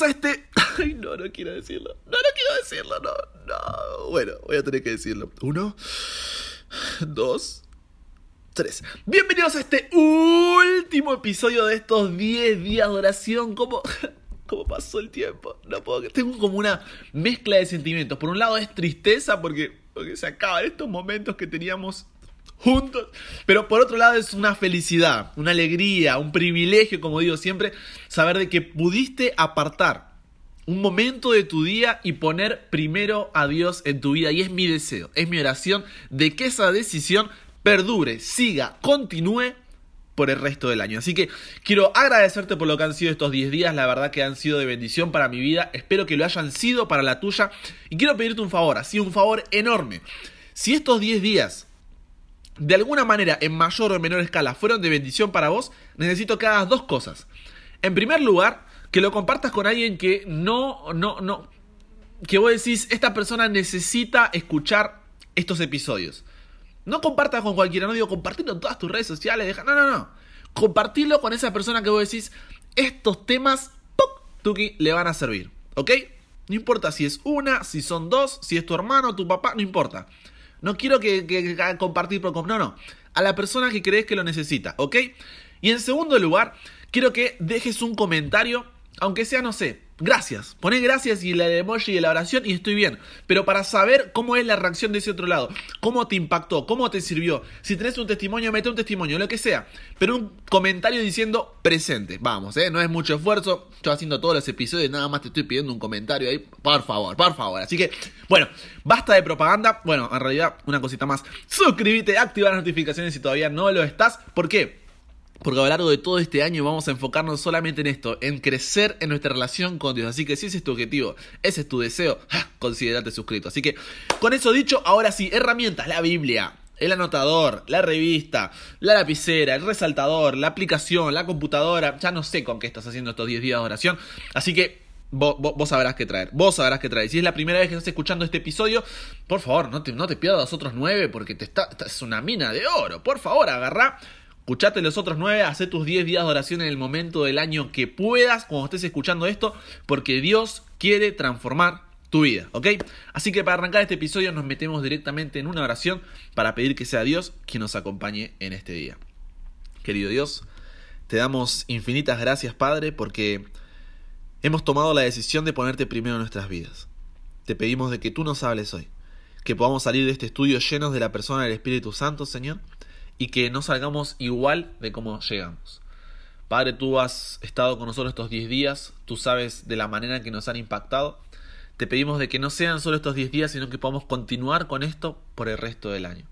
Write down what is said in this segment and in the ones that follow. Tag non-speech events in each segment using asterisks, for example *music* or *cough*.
A este... *laughs* Ay, no, no quiero decirlo. No, no quiero decirlo, no, no. Bueno, voy a tener que decirlo. Uno, dos, tres. Bienvenidos a este último episodio de estos 10 días de oración. ¿Cómo, *laughs* ¿Cómo pasó el tiempo? No puedo... Tengo como una mezcla de sentimientos. Por un lado es tristeza porque, porque se acaban estos momentos que teníamos juntos. Pero por otro lado es una felicidad, una alegría, un privilegio, como digo siempre, saber de que pudiste apartar un momento de tu día y poner primero a Dios en tu vida. Y es mi deseo, es mi oración de que esa decisión perdure, siga, continúe por el resto del año. Así que quiero agradecerte por lo que han sido estos 10 días, la verdad que han sido de bendición para mi vida, espero que lo hayan sido para la tuya y quiero pedirte un favor, así un favor enorme. Si estos 10 días de alguna manera, en mayor o en menor escala, fueron de bendición para vos, necesito que hagas dos cosas. En primer lugar, que lo compartas con alguien que no, no, no, que vos decís, esta persona necesita escuchar estos episodios. No compartas con cualquiera, no digo compartirlo en todas tus redes sociales, deja, no, no, no. Compartirlo con esa persona que vos decís, estos temas, ¡puc! Tuki, le van a servir, ¿ok? No importa si es una, si son dos, si es tu hermano, tu papá, no importa. No quiero que, que, compartir por... No, no. A la persona que crees que lo necesita, ¿ok? Y en segundo lugar, quiero que dejes un comentario, aunque sea, no sé, Gracias. Poné gracias y el emoji de la oración y estoy bien. Pero para saber cómo es la reacción de ese otro lado, cómo te impactó, cómo te sirvió. Si tenés un testimonio, mete un testimonio, lo que sea. Pero un comentario diciendo presente. Vamos, ¿eh? No es mucho esfuerzo. Yo haciendo todos los episodios, nada más te estoy pidiendo un comentario ahí. Por favor, por favor. Así que, bueno, basta de propaganda. Bueno, en realidad, una cosita más. Suscríbete, activa las notificaciones si todavía no lo estás. ¿Por qué? Porque a lo largo de todo este año vamos a enfocarnos solamente en esto, en crecer en nuestra relación con Dios. Así que si ese es tu objetivo, ese es tu deseo, considerate suscrito. Así que con eso dicho, ahora sí, herramientas, la Biblia, el anotador, la revista, la lapicera, el resaltador, la aplicación, la computadora. Ya no sé con qué estás haciendo estos 10 días de oración. Así que Vos, sabrás qué traer. Vos sabrás qué traer. Si es la primera vez que estás escuchando este episodio, por favor, no te, no te pierdas los otros nueve porque te está, es una mina de oro. Por favor, agarrá Escuchate los otros nueve, haz tus 10 días de oración en el momento del año que puedas, cuando estés escuchando esto, porque Dios quiere transformar tu vida, ¿ok? Así que para arrancar este episodio nos metemos directamente en una oración para pedir que sea Dios quien nos acompañe en este día. Querido Dios, te damos infinitas gracias, Padre, porque hemos tomado la decisión de ponerte primero en nuestras vidas. Te pedimos de que tú nos hables hoy, que podamos salir de este estudio llenos de la persona del Espíritu Santo, Señor, y que no salgamos igual de como llegamos. Padre, tú has estado con nosotros estos 10 días, tú sabes de la manera en que nos han impactado. Te pedimos de que no sean solo estos 10 días, sino que podamos continuar con esto por el resto del año.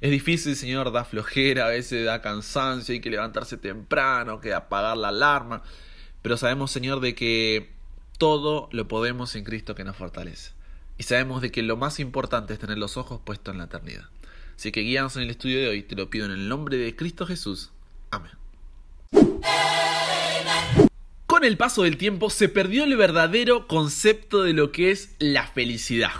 Es difícil, Señor, da flojera, a veces da cansancio, hay que levantarse temprano, que apagar la alarma, pero sabemos, Señor, de que todo lo podemos en Cristo que nos fortalece. Y sabemos de que lo más importante es tener los ojos puestos en la eternidad. Así que guíanos en el estudio de hoy, te lo pido en el nombre de Cristo Jesús. Amén. Con el paso del tiempo se perdió el verdadero concepto de lo que es la felicidad.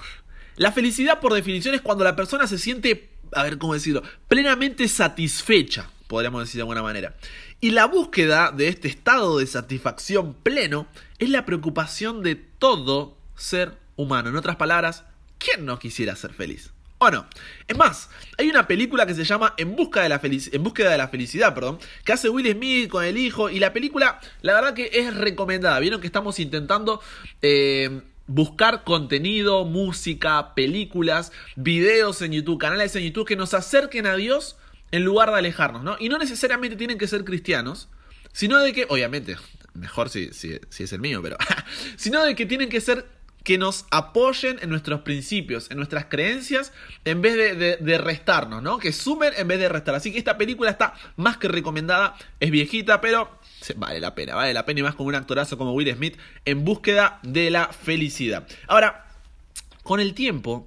La felicidad por definición es cuando la persona se siente, a ver cómo decirlo, plenamente satisfecha, podríamos decir de alguna manera. Y la búsqueda de este estado de satisfacción pleno es la preocupación de todo ser humano. En otras palabras, ¿quién no quisiera ser feliz? Bueno, Es más, hay una película que se llama En, busca de la en búsqueda de la felicidad, perdón, que hace Will Smith con el hijo y la película, la verdad que es recomendada. Vieron que estamos intentando... Eh, buscar contenido, música, películas, videos en YouTube, canales en YouTube que nos acerquen a Dios en lugar de alejarnos, ¿no? Y no necesariamente tienen que ser cristianos, sino de que, obviamente, mejor si, si, si es el mío, pero, *laughs* sino de que tienen que ser que nos apoyen en nuestros principios, en nuestras creencias, en vez de, restarnos, ¿no? Que sumen en vez de restar. Así que esta película está más que recomendada, es viejita, pero vale la pena, vale la pena y más con un actorazo como Will Smith en búsqueda de la felicidad. Ahora, con el tiempo,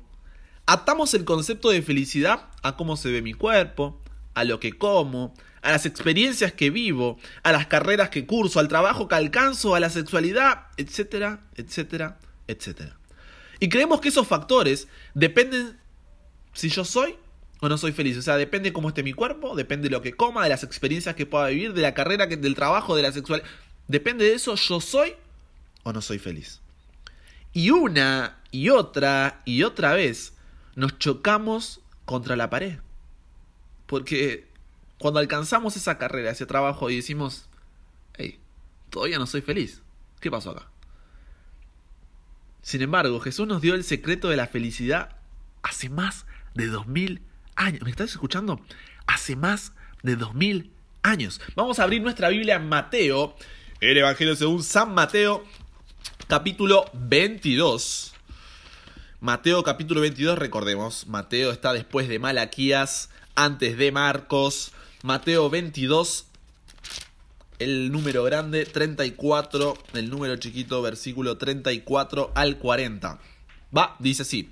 atamos el concepto de felicidad a cómo se ve mi cuerpo, a lo que como, a las experiencias que vivo, a las carreras que curso, al trabajo que alcanzo, a la sexualidad, etcétera, etcétera, etc. Y creemos que esos factores dependen si yo soy o no soy feliz. O sea, depende cómo esté mi cuerpo, depende de lo que coma, de las experiencias que pueda vivir, de la carrera, del trabajo, de la sexualidad. Depende de eso, yo soy o no soy feliz? Y una y otra y otra vez nos chocamos contra la pared. Porque cuando alcanzamos esa carrera, ese trabajo y decimos, hey, todavía no soy feliz. ¿Qué pasó acá? Sin embargo, Jesús nos dio el secreto de la felicidad hace más de dos mil años. ¿Me estás escuchando? Hace más de dos mil años. Vamos a abrir nuestra Biblia en Mateo, el Evangelio según San Mateo, capítulo 22. Mateo capítulo 22, recordemos, Mateo está después de Malaquías, antes de Marcos, Mateo 22, el número grande 34, el número chiquito versículo 34 al 40. Va, dice así.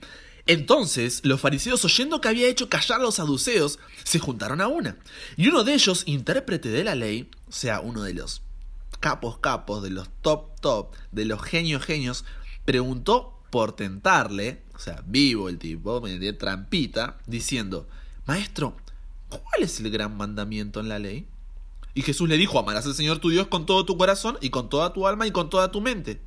Entonces los fariseos, oyendo que había hecho callar a los saduceos, se juntaron a una. Y uno de ellos, intérprete de la ley, o sea, uno de los capos capos, de los top top, de los genios genios, preguntó por tentarle, o sea, vivo el tipo, me trampita, diciendo, Maestro, ¿cuál es el gran mandamiento en la ley? Y Jesús le dijo, amarás al Señor tu Dios con todo tu corazón y con toda tu alma y con toda tu mente.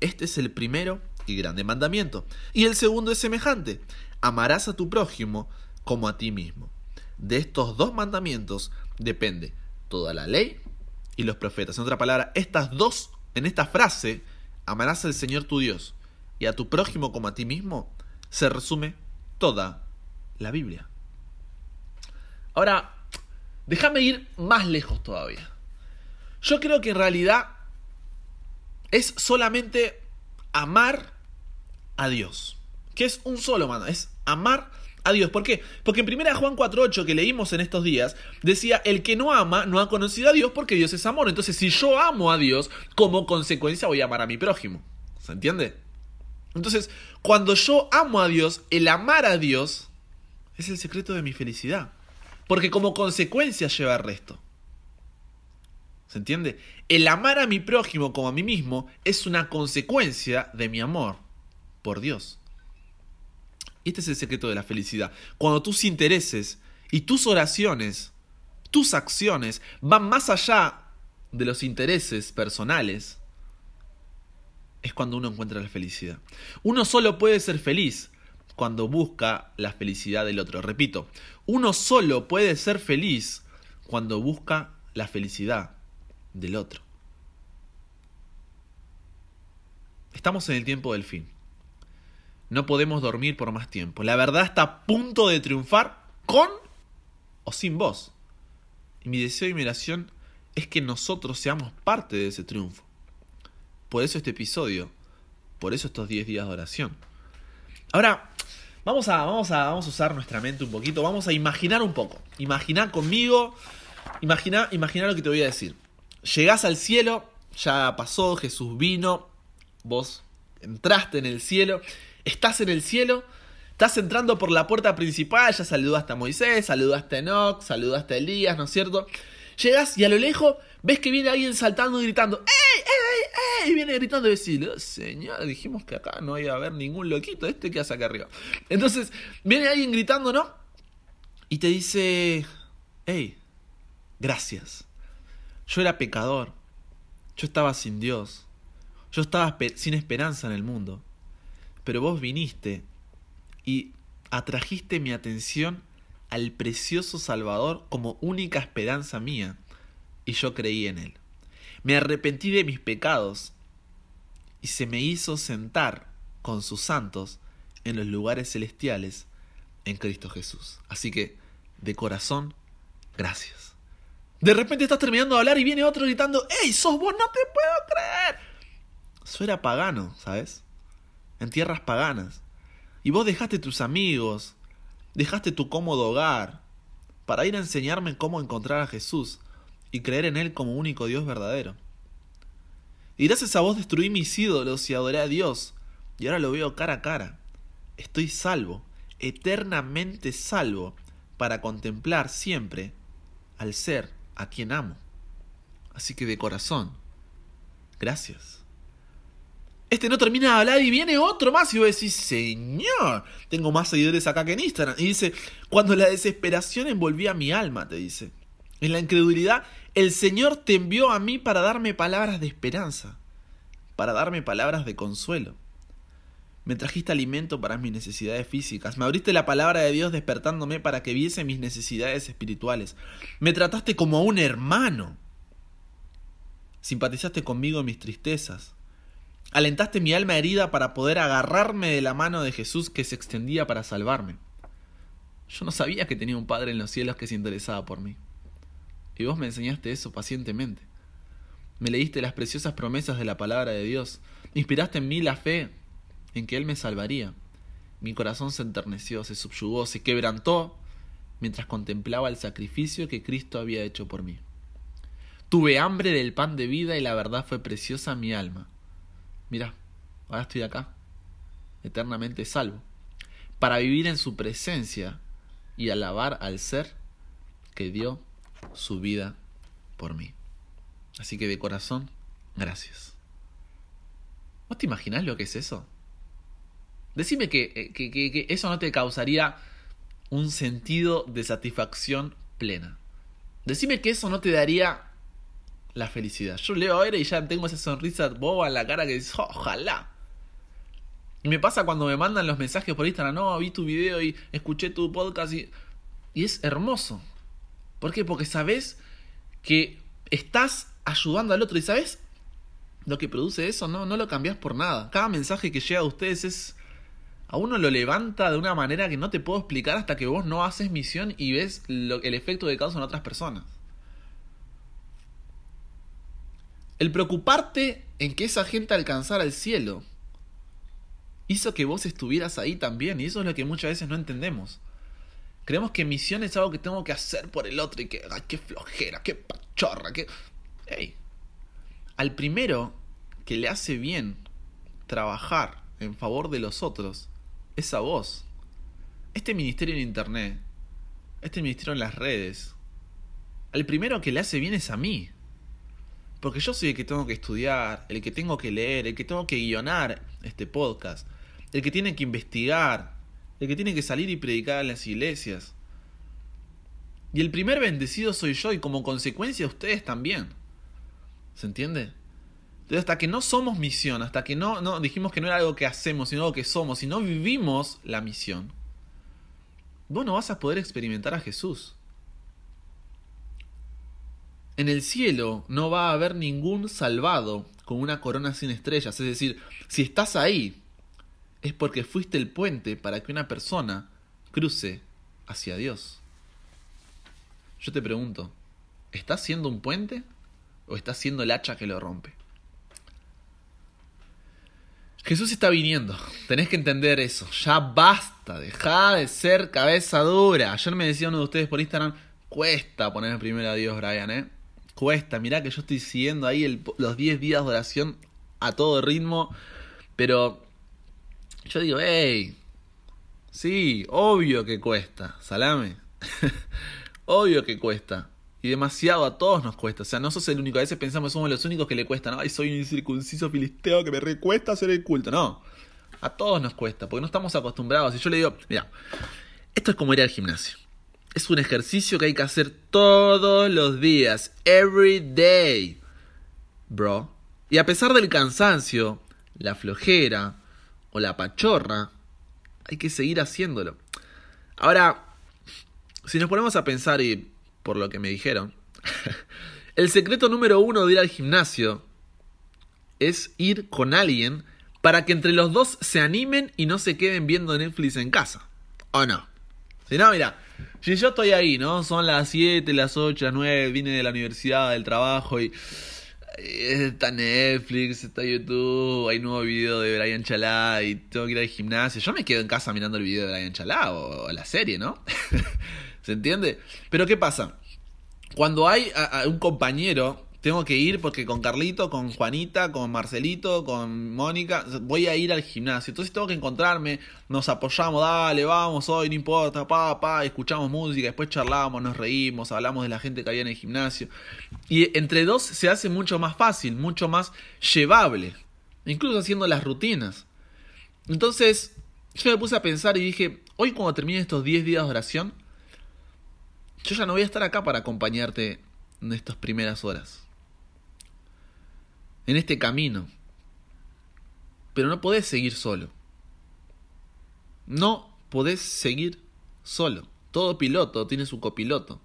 Este es el primero y grande mandamiento. Y el segundo es semejante, amarás a tu prójimo como a ti mismo. De estos dos mandamientos depende toda la ley y los profetas. En otra palabra, estas dos, en esta frase, amarás al Señor tu Dios y a tu prójimo como a ti mismo, se resume toda la Biblia. Ahora, Déjame ir más lejos todavía. Yo creo que en realidad es solamente amar a Dios. Que es un solo mando, es amar a Dios. ¿Por qué? Porque en 1 Juan 4.8 que leímos en estos días, decía, el que no ama no ha conocido a Dios porque Dios es amor. Entonces, si yo amo a Dios, como consecuencia voy a amar a mi prójimo. ¿Se entiende? Entonces, cuando yo amo a Dios, el amar a Dios es el secreto de mi felicidad. Porque como consecuencia lleva el resto. ¿Se entiende? El amar a mi prójimo como a mí mismo es una consecuencia de mi amor por Dios. Y este es el secreto de la felicidad. Cuando tus intereses y tus oraciones, tus acciones van más allá de los intereses personales, es cuando uno encuentra la felicidad. Uno solo puede ser feliz cuando busca la felicidad del otro. Repito, uno solo puede ser feliz cuando busca la felicidad del otro. Estamos en el tiempo del fin. No podemos dormir por más tiempo. La verdad está a punto de triunfar con o sin vos. Y mi deseo y mi oración es que nosotros seamos parte de ese triunfo. Por eso este episodio, por eso estos 10 días de oración. Ahora, vamos a, vamos, a, vamos a usar nuestra mente un poquito, vamos a imaginar un poco. Imaginar conmigo, imagina, imagina lo que te voy a decir. Llegás al cielo, ya pasó, Jesús vino, vos entraste en el cielo, estás en el cielo, estás entrando por la puerta principal, ya saludaste a Moisés, saludaste a Enoch, saludaste a Elías, ¿no es cierto? Llegas y a lo lejos ves que viene alguien saltando y gritando, ¡Ey, ey, ey! Viene gritando oh, señor, dijimos que acá no iba a haber ningún loquito, este que hace acá arriba. Entonces, viene alguien gritando, ¿no? Y te dice, hey, gracias. Yo era pecador. Yo estaba sin Dios. Yo estaba sin esperanza en el mundo. Pero vos viniste y atrajiste mi atención al precioso Salvador como única esperanza mía y yo creí en él. Me arrepentí de mis pecados y se me hizo sentar con sus santos en los lugares celestiales en Cristo Jesús. Así que, de corazón, gracias. De repente estás terminando de hablar y viene otro gritando, ¡Ey, sos vos, no te puedo creer! Eso era pagano, ¿sabes? En tierras paganas. Y vos dejaste tus amigos, dejaste tu cómodo hogar, para ir a enseñarme cómo encontrar a Jesús y creer en Él como único Dios verdadero. Y gracias a vos destruí mis ídolos y adoré a Dios, y ahora lo veo cara a cara. Estoy salvo, eternamente salvo, para contemplar siempre al ser a quien amo. Así que de corazón, gracias. Este no termina de hablar y viene otro más y vos decís, Señor, tengo más seguidores acá que en Instagram. Y dice, cuando la desesperación envolvía mi alma, te dice. En la incredulidad, el Señor te envió a mí para darme palabras de esperanza. para darme palabras de consuelo. Me trajiste alimento para mis necesidades físicas. Me abriste la palabra de Dios despertándome para que viese mis necesidades espirituales. Me trataste como a un hermano. Simpatizaste conmigo en mis tristezas. Alentaste mi alma herida para poder agarrarme de la mano de Jesús que se extendía para salvarme. Yo no sabía que tenía un Padre en los cielos que se interesaba por mí. Y vos me enseñaste eso pacientemente. Me leíste las preciosas promesas de la palabra de Dios. Inspiraste en mí la fe en que Él me salvaría. Mi corazón se enterneció, se subyugó, se quebrantó mientras contemplaba el sacrificio que Cristo había hecho por mí. Tuve hambre del pan de vida y la verdad fue preciosa a mi alma. Mira, ahora estoy acá, eternamente salvo, para vivir en su presencia y alabar al ser que dio su vida por mí. Así que de corazón, gracias. ¿Vos te imaginás lo que es eso? Decime eh, que, que, eso no te causaría un sentido de satisfacción plena. Decime que eso no te daría la felicidad. Yo leo ahora y ya tengo esa sonrisa boba en la cara que dice, ojalá. Y me pasa cuando me mandan los mensajes por Instagram, no, vi tu video y escuché tu podcast y, y es hermoso. ¿Por qué? Porque sabes que estás ayudando al otro y sabes lo que produce eso, no, no lo cambias por nada. Cada mensaje que llega a ustedes es a uno lo levanta de una manera que no te puedo explicar hasta que vos no haces misión y ves el efecto que causan otras personas. El preocuparte en que esa gente alcanzara el cielo hizo que vos estuvieras ahí también, y eso es lo que muchas veces no entendemos. Creemos que misión es algo que tengo que hacer por el otro y que, ay, qué flojera, qué pachorra, qué... Hey. Al primero que le hace bien trabajar en favor de los otros, esa voz. Este ministerio en Internet, este ministerio en las redes, el primero que le hace bien es a mí. Porque yo soy el que tengo que estudiar, el que tengo que leer, el que tengo que guionar este podcast, el que tiene que investigar, el que tiene que salir y predicar en las iglesias. Y el primer bendecido soy yo y como consecuencia ustedes también. ¿Se entiende? Entonces, hasta que no somos misión, hasta que no, no dijimos que no era algo que hacemos, sino algo que somos, y no vivimos la misión, vos no vas a poder experimentar a Jesús. En el cielo no va a haber ningún salvado con una corona sin estrellas. Es decir, si estás ahí, es porque fuiste el puente para que una persona cruce hacia Dios. Yo te pregunto, ¿estás siendo un puente o estás siendo el hacha que lo rompe? Jesús está viniendo. Tenés que entender eso. Ya basta. Deja de ser cabeza dura. Ayer me decía uno de ustedes por Instagram. Cuesta poner primero a Dios, Brian, ¿eh? Cuesta. Mirá que yo estoy siguiendo ahí los 10 días de oración a todo ritmo. Pero yo digo, hey. Sí, obvio que cuesta. Salame. *laughs* obvio que cuesta. Y demasiado a todos nos cuesta. O sea, no sos el único. A veces pensamos somos los únicos que le cuestan. Ay, soy un incircunciso filisteo que me recuesta hacer el culto. No. A todos nos cuesta, porque no estamos acostumbrados. Y yo le digo, mira, esto es como ir al gimnasio. Es un ejercicio que hay que hacer todos los días. Every day. Bro. Y a pesar del cansancio, la flojera o la pachorra, hay que seguir haciéndolo. Ahora, si nos ponemos a pensar y por lo que me dijeron. *laughs* El secreto número uno de ir al gimnasio es ir con alguien para que entre los dos se animen y no se queden viendo Netflix en casa. ¿O no? Si no, mira, si yo estoy ahí, ¿no? Son las 7, las 8, las 9, vine de la universidad, del trabajo y está Netflix, está YouTube, hay nuevo video de Brian Chalá y tengo que ir al gimnasio. Yo me quedo en casa mirando el video de Brian Chalá o la serie, ¿no? *laughs* ¿Se entiende? Pero ¿qué pasa? Cuando hay un compañero, tengo que ir porque con Carlito, con Juanita, con Marcelito, con Mónica, voy a ir al gimnasio. Entonces tengo que encontrarme, nos apoyamos, dale, vamos, hoy no importa, pa, pa, escuchamos música, después charlamos, nos reímos, hablamos de la gente que había en el gimnasio. Y entre dos se hace mucho más fácil, mucho más llevable, incluso haciendo las rutinas. Entonces, yo me puse a pensar y dije, hoy cuando termine estos 10 días de oración, yo ya no voy a estar acá para acompañarte en estas primeras horas. En este camino. pero no podés seguir solo. No podés seguir solo. Todo piloto tiene su copiloto.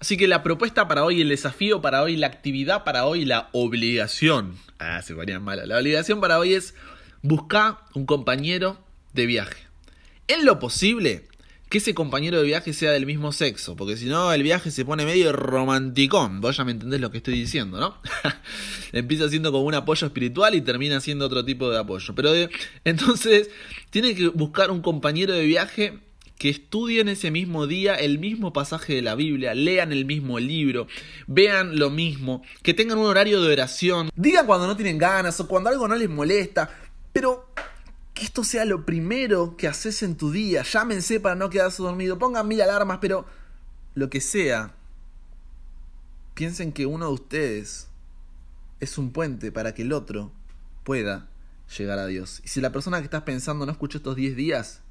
Así que la propuesta para hoy, el desafío para hoy, la actividad para hoy, la obligación. Ah, se ponían malas. La obligación para hoy es buscar un compañero de viaje. En lo posible, que ese compañero de viaje sea del mismo sexo, porque si no el viaje se pone medio romanticón. Vos ya me entendés lo que estoy diciendo, ¿no? *laughs* Empieza siendo como un apoyo espiritual y termina siendo otro tipo de apoyo. Pero de, entonces, tiene que buscar un compañero de viaje que estudien ese mismo día el mismo pasaje de la Biblia, lean el mismo libro, vean lo mismo, que tengan un horario de oración, digan cuando no tienen ganas o cuando algo no les molesta, pero que esto sea lo primero que haces en tu día. Llámense para no quedarse dormido, pongan mil alarmas, pero lo que sea, piensen que uno de ustedes es un puente para que el otro pueda llegar a Dios. Y si la persona que estás pensando no escuchó estos 10 días,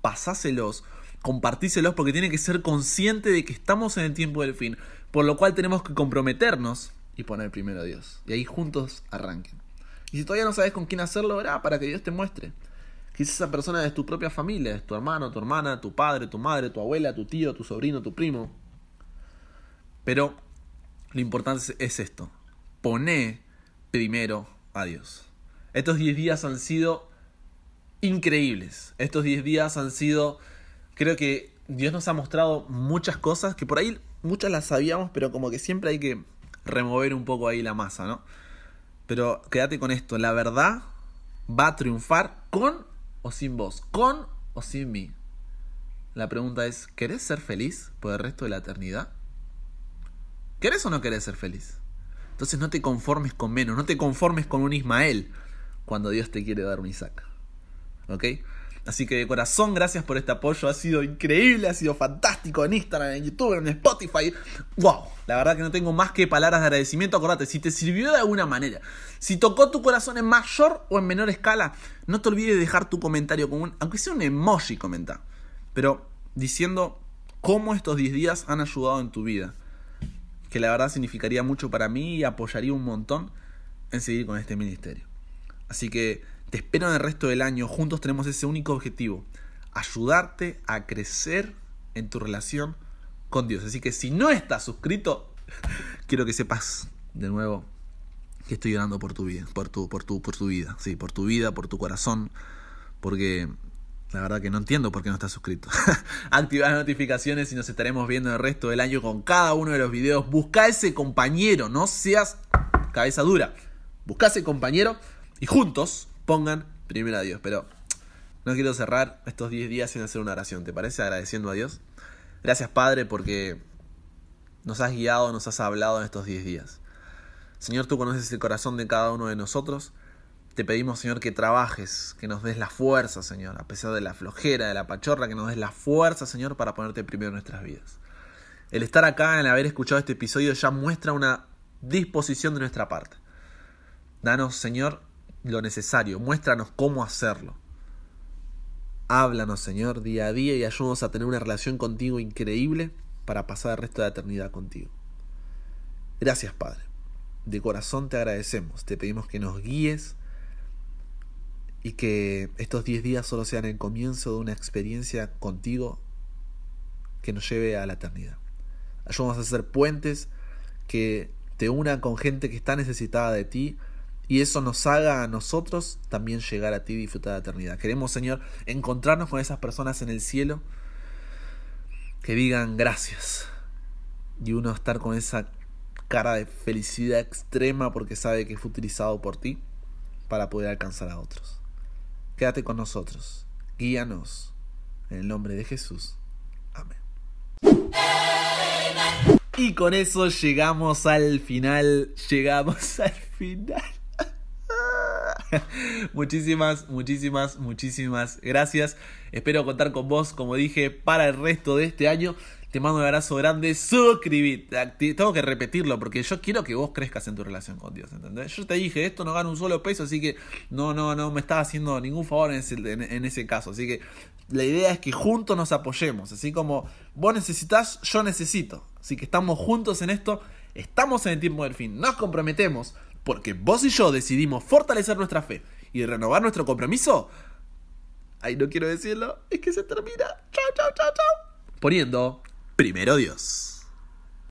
pasáselos, compartíselos porque tiene que ser consciente de que estamos en el tiempo del fin, por lo cual tenemos que comprometernos y poner primero a Dios. Y ahí juntos arranquen. Y si todavía no sabes con quién hacerlo, verá para que Dios te muestre. Quizás esa persona es tu propia familia, es tu hermano, tu hermana, tu padre, tu madre, tu abuela, tu tío, tu sobrino, tu primo. Pero lo importante es esto. Poné primero a Dios. Estos 10 días han sido increíbles. Estos 10 días han sido, creo que Dios nos ha mostrado muchas cosas que por ahí muchas las sabíamos, pero como que siempre hay que remover un poco ahí la masa, ¿no? Pero quédate con esto, la verdad va a triunfar con o sin vos, con o sin mí. La pregunta es, ¿querés ser feliz por el resto de la eternidad? ¿Querés o no querés ser feliz? Entonces no te conformes con menos, no te conformes con un Ismael cuando Dios te quiere dar un Isaac. ¿ok? Así que de corazón, gracias por este apoyo. Ha sido increíble, ha sido fantástico en Instagram, en YouTube, en Spotify. ¡Wow! La verdad que no tengo más que palabras de agradecimiento. Acordate, si te sirvió de alguna manera, si tocó tu corazón en mayor o en menor escala, no te olvides de dejar tu comentario, con aunque sea un emoji, comenta. Pero diciendo cómo estos 10 días han ayudado en tu vida. Que la verdad significaría mucho para mí y apoyaría un montón en seguir con este ministerio. Así que te espero en el resto del año. Juntos tenemos ese único objetivo. Ayudarte a crecer en tu relación con Dios. Así que si no estás suscrito, *laughs* quiero que sepas de nuevo que estoy orando por tu vida, por tu, por tu, por tu vida, sí, por tu vida, por tu corazón, porque la verdad que no entiendo por qué no estás suscrito. *laughs* Activa las notificaciones y nos estaremos viendo el resto del año con cada uno de los videos. Busca ese compañero, no seas cabeza dura. Busca ese compañero y juntos pongan primero a Dios. Pero no quiero cerrar estos 10 días sin hacer una oración. ¿Te parece? Agradeciendo a Dios. Gracias Padre porque nos has guiado, nos has hablado en estos 10 días. Señor, tú conoces el corazón de cada uno de nosotros. Te pedimos, Señor, que trabajes, que nos des la fuerza, Señor, a pesar de la flojera, de la pachorra, que nos des la fuerza, Señor, para ponerte primero en nuestras vidas. El estar acá, el haber escuchado este episodio, ya muestra una disposición de nuestra parte. Danos, Señor, lo necesario, muéstranos cómo hacerlo. Háblanos, Señor, día a día y ayúdanos a tener una relación contigo increíble para pasar el resto de la eternidad contigo. Gracias, Padre. De corazón te agradecemos. Te pedimos que nos guíes y que estos 10 días solo sean el comienzo de una experiencia contigo que nos lleve a la eternidad. Ayúdanos a hacer puentes que te unan con gente que está necesitada de ti y eso nos haga a nosotros también llegar a ti y disfrutar la eternidad. Queremos, Señor, encontrarnos con esas personas en el cielo que digan gracias y uno estar con esa cara de felicidad extrema porque sabe que fue utilizado por ti para poder alcanzar a otros. Quédate con nosotros, guíanos en el nombre de Jesús. Amén. Y con eso llegamos al final, llegamos al final. *laughs* muchísimas, muchísimas, muchísimas gracias. Espero contar con vos, como dije, para el resto de este año. Te mando un abrazo grande, suscríbete. Tengo que repetirlo porque yo quiero que vos crezcas en tu relación con Dios, ¿entendés? Yo te dije, esto no gana un solo peso, así que no, no, no me estás haciendo ningún favor en ese, en ese caso. Así que la idea es que juntos nos apoyemos, así como vos necesitas, yo necesito. Así que estamos juntos en esto, estamos en el tiempo del fin, nos comprometemos porque vos y yo decidimos fortalecer nuestra fe y renovar nuestro compromiso, ay, no quiero decirlo, es que se termina. Chao, chao, chao, chao. Poniendo primero Dios.